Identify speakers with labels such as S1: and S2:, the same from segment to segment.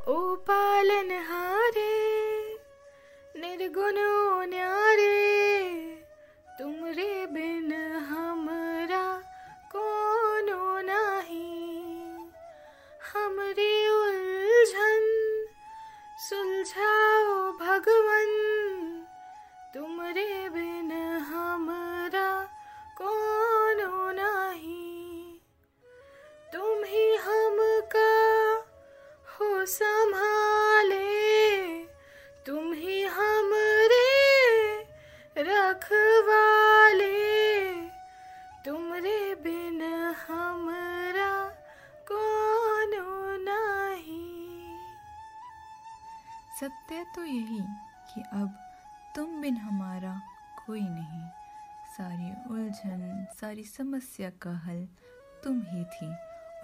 S1: ओ पालन हारे निर्गुण न्यारे तुमरे बिन संभाले, तुम ही हमरे रखवाले। तुमरे बिन हमरा कोनो नहीं।
S2: सत्य तो यही कि अब तुम बिन हमारा कोई नहीं। सारी उलझन, सारी समस्या का हल तुम ही थी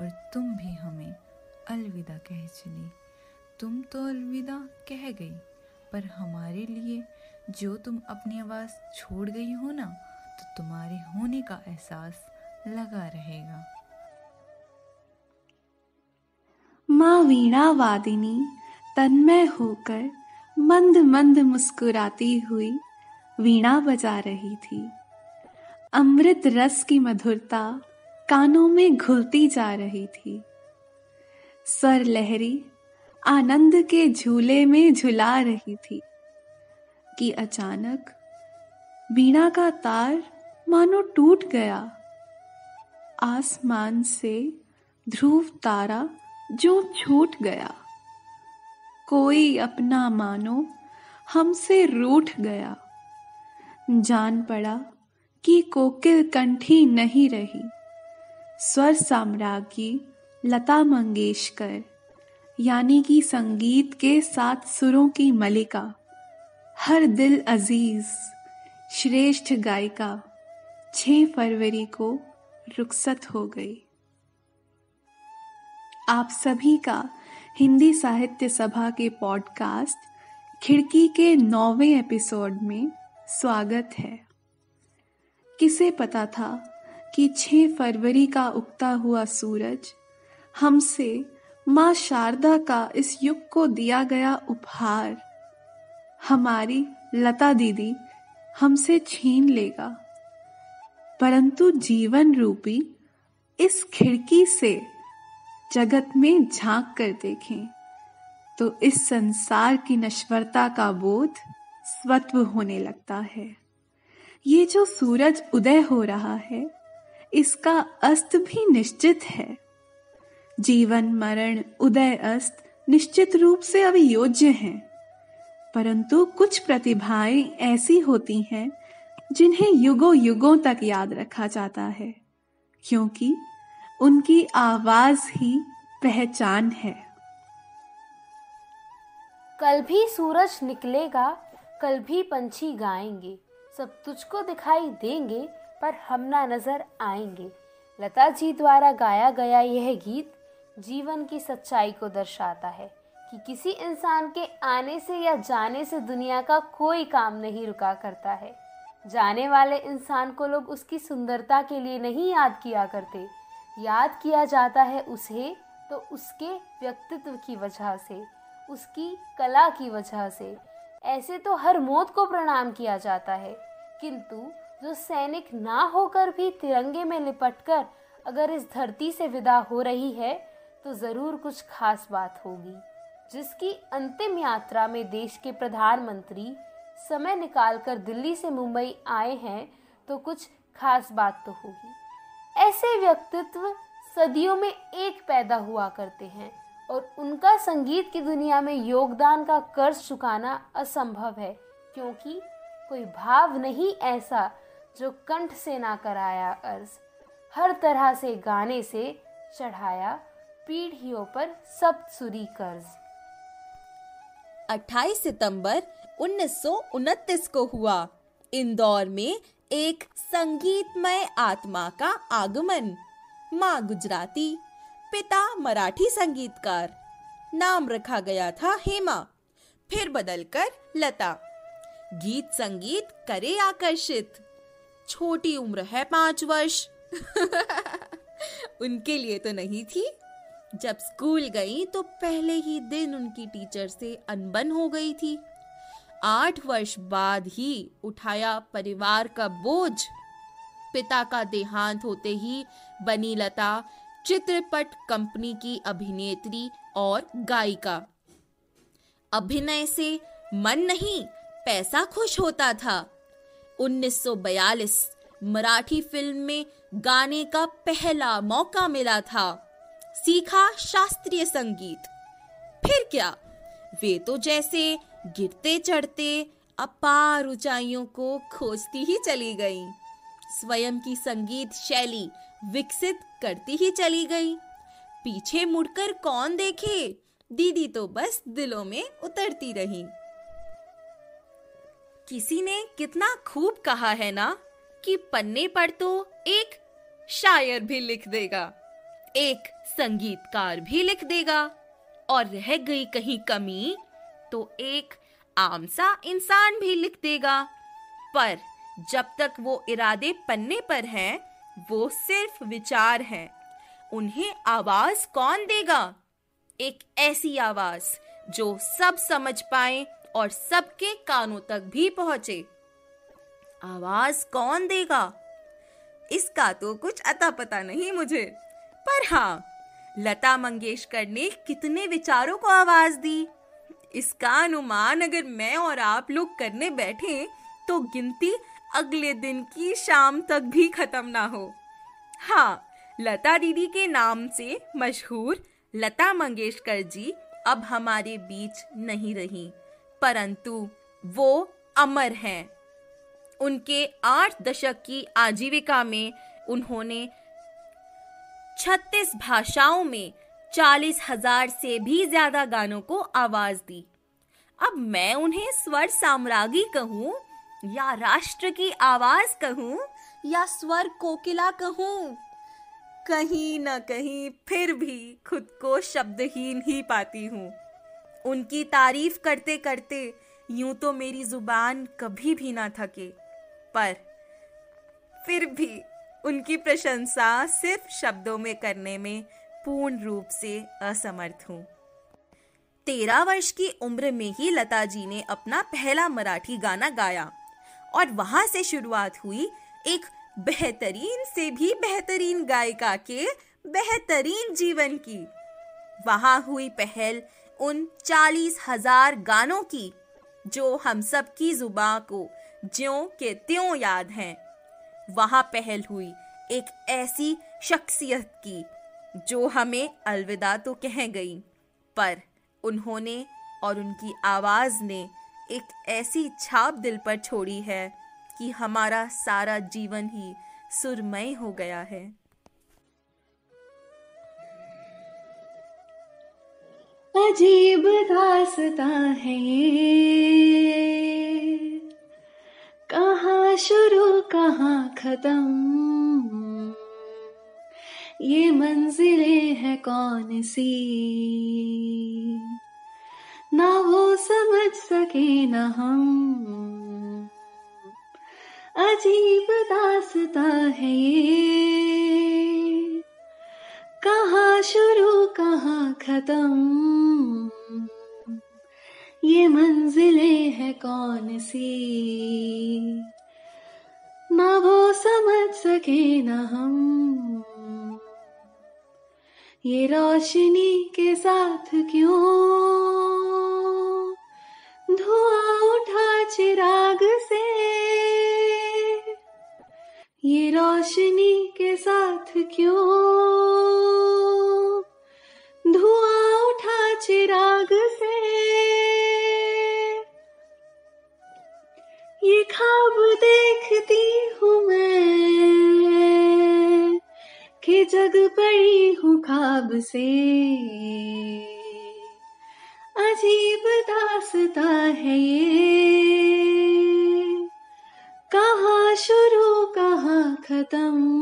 S2: और तुम भी हमें अलविदा कह चली। तुम तो अलविदा कह गई, पर हमारे लिए जो तुम अपनी आवाज़ छोड़ गई हो ना तो तुम्हारे होने का एहसास लगा रहेगा।
S3: माँ वीणा वादिनी तन्मय होकर मंद मंद मुस्कुराती हुई वीणा बजा रही थी। अमृत रस की मधुरता कानों में घुलती जा रही थी। स्वर लहरी आनंद के झूले में झुला रही थी कि अचानक वीणा का तार मानो टूट गया। आसमान से ध्रुव तारा जो छूट गया। कोई अपना मानो हमसे रूठ गया। जान पड़ा कि कोकिल कंठी नहीं रही। स्वर साम्राज्ञी लता मंगेशकर, यानी कि संगीत के सात सुरों की मलिका, हर दिल अज़ीज़, श्रेष्ठ गायिका 6 फरवरी को रुखसत हो गई। आप सभी का हिंदी साहित्य सभा के पॉडकास्ट, खिड़की के नौवें एपिसोड में स्वागत है। किसे पता था कि 6 फरवरी का उगता हुआ सूरज हमसे माँ शारदा का इस युग को दिया गया उपहार। हमारी लता दीदी हमसे छीन लेगा। परंतु जीवन रूपी इस खिड़की से जगत में झाँक कर देखें तो इस संसार की नश्वरता का बोध स्वत्व होने लगता है। ये जो सूरज उदय हो रहा है, इसका अस्त भी निश्चित है। जीवन, मरण, उदय, अस्त निश्चित रूप से अवियोज्य हैं। परंतु कुछ प्रतिभाएँ ऐसी होती हैं जिन्हें युगों युगों तक याद रखा जाता है, क्योंकि उनकी आवाज़ ही पहचान है।
S4: कल भी सूरज निकलेगा, कल भी पंछी गाएँगे। सब तुझको दिखाई देंगे, पर हम ना नज़र आएँगे। लता जी द्वारा गाया गया यह गीत जीवन की सच्चाई को दर्शाता है कि किसी इंसान के आने से या जाने से दुनिया का कोई काम नहीं रुका करता है। जाने वाले इंसान को लोग उसकी सुंदरता के लिए नहीं याद किया करते। याद किया जाता है उसे तो उसके व्यक्तित्व की वजह से, उसकी कला की वजह से। ऐसे तो हर मौत को प्रणाम किया जाता है। किंतु जो सैनिक ना होकर भी तिरंगे में लिपटकर अगर इस धरती से विदा हो रही है तो ज़रूर कुछ खास बात होगी, जिसकी अंतिम यात्रा में देश के प्रधानमंत्री समय निकालकर दिल्ली से मुंबई आए हैं तो कुछ खास बात तो होगी। ऐसे व्यक्तित्व सदियों में एक पैदा हुआ करते हैं और उनका संगीत की दुनिया में योगदान का कर्ज चुकाना असंभव है, क्योंकि कोई भाव नहीं ऐसा जो कंठ से ना कराया अर्ज़, हर तरह से गाने से चढ़ाया पीढ़ियों पर सब सुरी कर्ज।
S5: 28 सितंबर उन्नीस सौ उनतीस को हुआ। इंदौर में एक संगीतमय आत्मा का आगमन। माँ गुजराती, पिता मराठी संगीतकार। नाम रखा गया था हेमा, फिर बदलकर लता। गीत संगीत करे आकर्षित। छोटी उम्र है पाँच वर्ष। उनके लिए तो नहीं थी जब स्कूल गई तो पहले ही दिन उनकी टीचर से अनबन हो गई थी। आठ वर्ष बाद ही उठाया परिवार का बोझ। पिता का देहांत होते ही बनी लता चित्रपट कंपनी की अभिनेत्री और गायिका। अभिनय से मन नहीं, पैसा खुश होता था। 1942 मराठी फ़िल्म में गाने का पहला मौका मिला था। सीखा शास्त्रीय संगीत। फिर क्या? वे तो जैसे गिरते चढ़ते अपार ऊंचाइयों को खोजती ही चली गई। स्वयं की संगीत शैली विकसित करती ही चली गई। पीछे मुड़कर कौन देखे? दीदी तो बस दिलों में उतरती रही। किसी ने कितना खूब कहा है ना कि पन्ने पर तो एक शायर भी लिख देगा। एक संगीतकार भी लिख देगा। और रह गई कहीं कमी तो एक आम सा इंसान भी लिख देगा। पर जब तक वो इरादे पन्ने पर हैं, वो सिर्फ़ विचार हैं। उन्हें आवाज़ कौन देगा? एक ऐसी आवाज़ जो सब समझ पाए और सबके कानों तक भी पहुँचे। आवाज़ कौन देगा? इसका तो कुछ अता पता नहीं मुझे। पर हाँ लता मंगेशकर ने कितने विचारों को आवाज़ दी। इसका अनुमान अगर मैं और आप लोग करने बैठे तो गिनती अगले दिन की शाम तक भी खत्म ना हो। हाँ लता दीदी के नाम से मशहूर लता मंगेशकर जी अब हमारे बीच नहीं रही, परंतु वो अमर हैं। उनके आठ दशक की आजीविका में उन्होंने छत्तीस भाषाओं में चालीस हज़ार से भी ज़्यादा गानों को आवाज़ दी। अब मैं उन्हें स्वर साम्राज्ञी कहूँ, या राष्ट्र की आवाज़ कहूँ, या स्वर कोकिला कहूँ? कहीं न कहीं फिर भी खुद को शब्दहीन ही पाती हूँ। उनकी तारीफ़ करते करते यूँ तो मेरी ज़ुबान कभी भी ना थके, पर फिर भी उनकी प्रशंसा सिर्फ़ शब्दों में करने में पूर्ण रूप से असमर्थ हूँ। तेरह वर्ष की उम्र में ही लता जी ने अपना पहला मराठी गाना गाया और वहाँ से शुरुआत हुई एक बेहतरीन से भी बेहतरीन गायिका के बेहतरीन जीवन की। वहाँ हुई पहल उन चालीस हज़ार गानों की, जो हम सब की जुबा को ज्यो के त्यों याद हैं। वहाँ पहल हुई एक ऐसी शख्सियत की, जो हमें अलविदा तो कह गई, पर उन्होंने और उनकी आवाज़ ने एक ऐसी छाप दिल पर छोड़ी है कि हमारा सारा जीवन ही सुरमय हो गया है।
S3: अजीब दासता है कहाँ शुरू, कहाँ खत्म? ये मंजिलें हैं कौन सी? ना वो समझ सके न हम। अजीब दासता है ये। कहाँ शुरू, कहाँ खत्म? ये मंजिलें है कौन सी? ना वो समझ सके ना हम। ये रोशनी के साथ क्यों धुआँ उठा चिराग से? ये रोशनी के साथ क्यों खाब से। अजीब दासता है ये। कहाँ शुरू, कहाँ खत्म?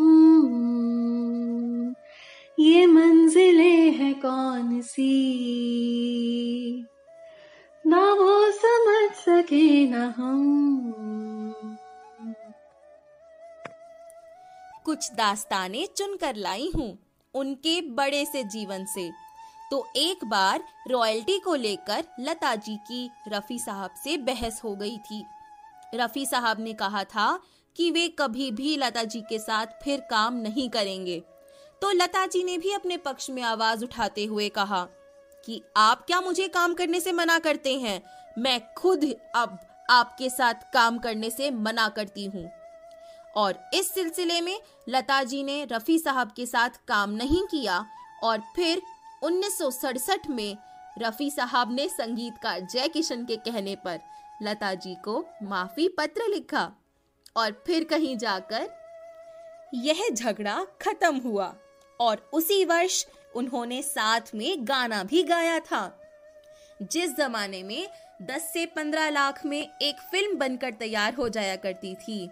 S3: ये मंजिलें है कौन सी? ना वो समझ सके ना हम।
S5: कुछ दास्तानें चुनकर लाई हूँ। उनके बड़े से जीवन से। तो एक बार रॉयल्टी को लेकर लता जी की रफी साहब से बहस हो गई थी। रफी साहब ने कहा था कि वे कभी भी लता जी के साथ फिर काम नहीं करेंगे। तो लता जी ने भी अपने पक्ष में आवाज़ उठाते हुए कहा कि आप क्या मुझे काम करने से मना करते हैं? मैं खुद अब आपके साथ काम करने से मना करती हूँ। और इस सिलसिले में लता जी ने रफी साहब के साथ काम नहीं किया और फिर उन्नीस सौ सड़सठ में रफी साहब ने संगीतकार जय किशन के कहने पर लता जी को माफ़ी पत्र लिखा और फिर कहीं जाकर यह झगड़ा खत्म हुआ और उसी वर्ष उन्होंने साथ में गाना भी गाया था। जिस जमाने में 10 से 15 लाख में एक फ़िल्म बनकर तैयार हो जाया करती थी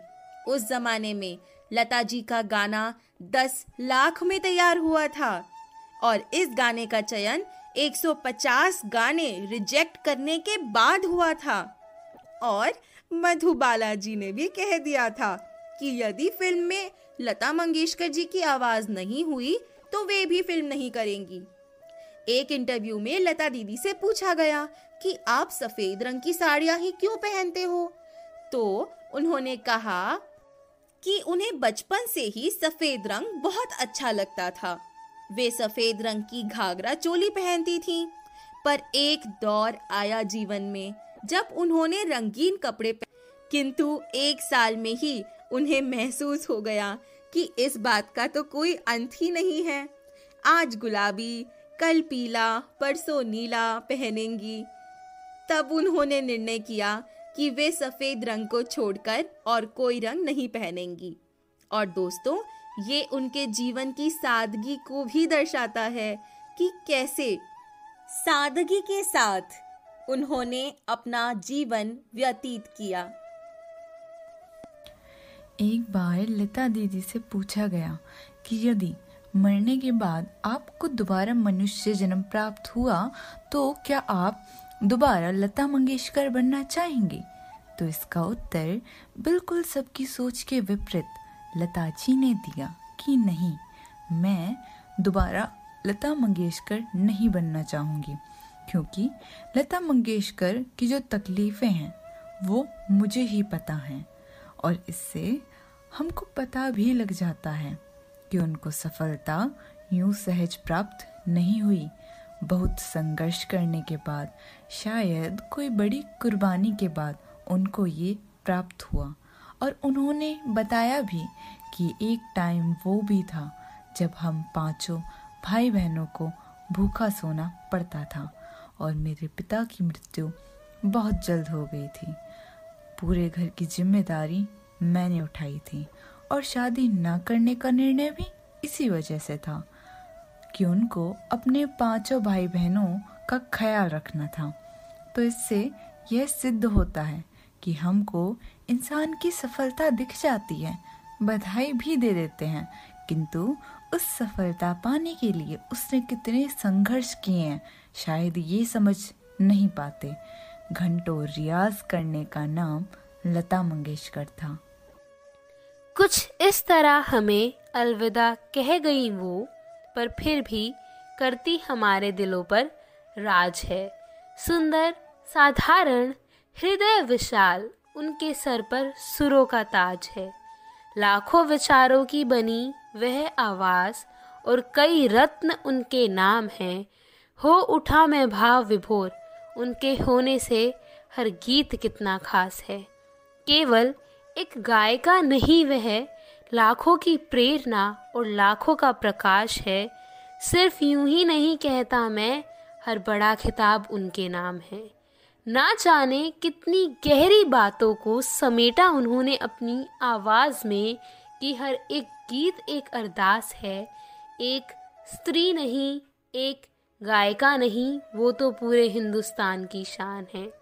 S5: उस जमाने में लता जी का गाना 10 लाख में तैयार हुआ था और इस गाने का चयन 150 गाने रिजेक्ट करने के बाद हुआ था। और मधुबाला जी ने भी कह दिया था कि यदि फ़िल्म में लता मंगेशकर जी की आवाज़ नहीं हुई तो वे भी फ़िल्म नहीं करेंगी। एक इंटरव्यू में लता दीदी से पूछा गया कि आप सफ़ेद रंग की साड़ियाँ ही क्यों पहनते हो? तो उन्होंने कहा कि उन्हें बचपन से ही सफ़ेद रंग बहुत अच्छा लगता था। वे सफ़ेद रंग की घाघरा चोली पहनती थीं, पर एक दौर आया जीवन में जब उन्होंने रंगीन कपड़े किंतु एक साल में ही उन्हें महसूस हो गया कि इस बात का तो कोई अंत ही नहीं है। आज गुलाबी कल पीला परसों नीला पहनेंगी। तब उन्होंने निर्णय किया कि वे सफ़ेद रंग को छोड़कर और कोई रंग नहीं पहनेंगी। और दोस्तों, ये उनके जीवन की सादगी को भी दर्शाता है कि कैसे सादगी के साथ उन्होंने अपना जीवन व्यतीत किया।
S2: एक बार लता दीदी से पूछा गया कि यदि मरने के बाद आपको दोबारा मनुष्य जन्म प्राप्त हुआ तो क्या आप दोबारा लता मंगेशकर बनना चाहेंगे तो इसका उत्तर बिल्कुल सबकी सोच के विपरीत लता जी ने दिया कि नहीं, मैं दोबारा लता मंगेशकर नहीं बनना चाहूँगी, क्योंकि लता मंगेशकर की जो तकलीफ़ें हैं, वो मुझे ही पता हैं, और इससे हमको पता भी लग जाता है कि उनको सफलता यूँ सहज प्राप्त नहीं हुई। बहुत संघर्ष करने के बाद, शायद कोई बड़ी कुर्बानी के बाद उनको ये प्राप्त हुआ। और उन्होंने बताया भी कि एक टाइम वो भी था जब हम पाँचों भाई बहनों को भूखा सोना पड़ता था और मेरे पिता की मृत्यु बहुत जल्द हो गई थी। पूरे घर की ज़िम्मेदारी मैंने उठाई थी और शादी न करने का निर्णय भी इसी वजह से था। कि उनको अपने पाँचों भाई बहनों का ख्याल रखना था। तो इससे यह सिद्ध होता है कि हमको इंसान की सफलता दिख जाती है, बधाई भी दे देते हैं। किंतु उस सफलता पाने के लिए उसने कितने संघर्ष किए हैं, शायद ये समझ नहीं पाते। घंटों रियाज करने का नाम लता मंगेशकर था।
S4: कुछ इस तरह हमें अलविदा कह गई वो पर फिर भी करती हमारे दिलों पर राज है। सुंदर, साधारण, हृदय विशाल उनके सर पर सुरों का ताज है। लाखों विचारों की बनी वह आवाज़ और कई रत्न उनके नाम हैं। हो उठा मैं भाव विभोर, उनके होने से हर गीत कितना खास है। केवल एक गायिका नहीं वह लाखों की प्रेरणा और लाखों का प्रकाश है, सिर्फ़ यूँ ही नहीं कहता मैं, हर बड़ा खिताब उनके नाम है। ना जाने कितनी गहरी बातों को समेटा उन्होंने अपनी आवाज़ में कि हर एक गीत एक अरदास है। एक स्त्री नहीं, एक गायिका नहीं, वो तो पूरे हिंदुस्तान की शान है।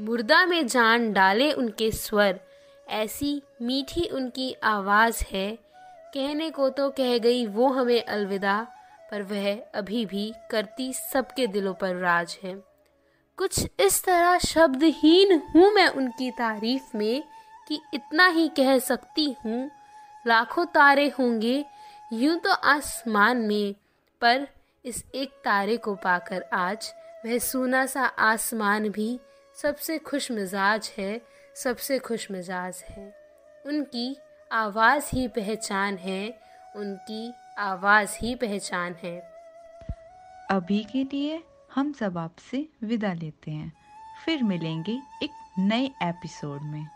S4: मुर्दा में जान डाले उनके स्वर ऐसी मीठी उनकी आवाज़ है। कहने को तो कह गई, वो हमें अलविदा, पर वह अभी भी करती सबके दिलों पर राज है। कुछ इस तरह शब्दहीन हूँ मैं उनकी तारीफ़ में कि इतना ही कह सकती हूँ। लाखों तारे होंगे, यूँ तो आसमान में, पर इस एक तारे को पाकर आज वह सूना सा आसमान भी सबसे खुश मिजाज है। सबसे खुश मिजाज है। उनकी आवाज़ ही पहचान है। उनकी आवाज़ ही पहचान है।
S2: अभी के लिए हम सब आपसे विदा लेते हैं। फिर मिलेंगे एक नए एपिसोड में।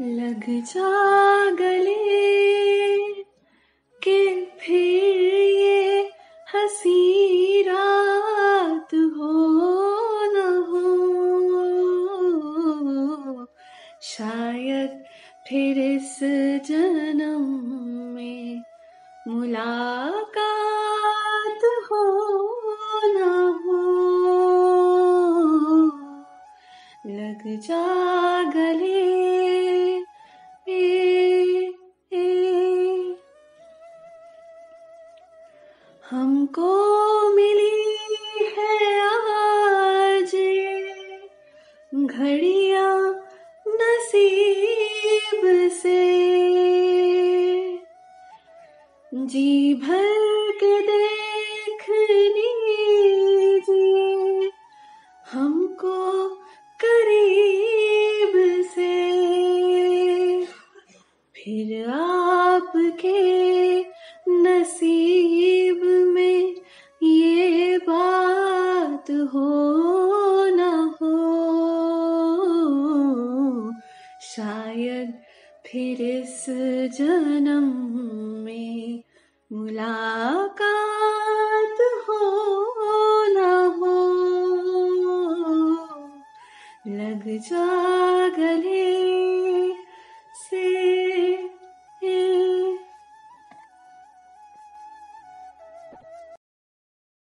S3: लग जा गले के फिर लग जा गले ए, ए, हमको मिली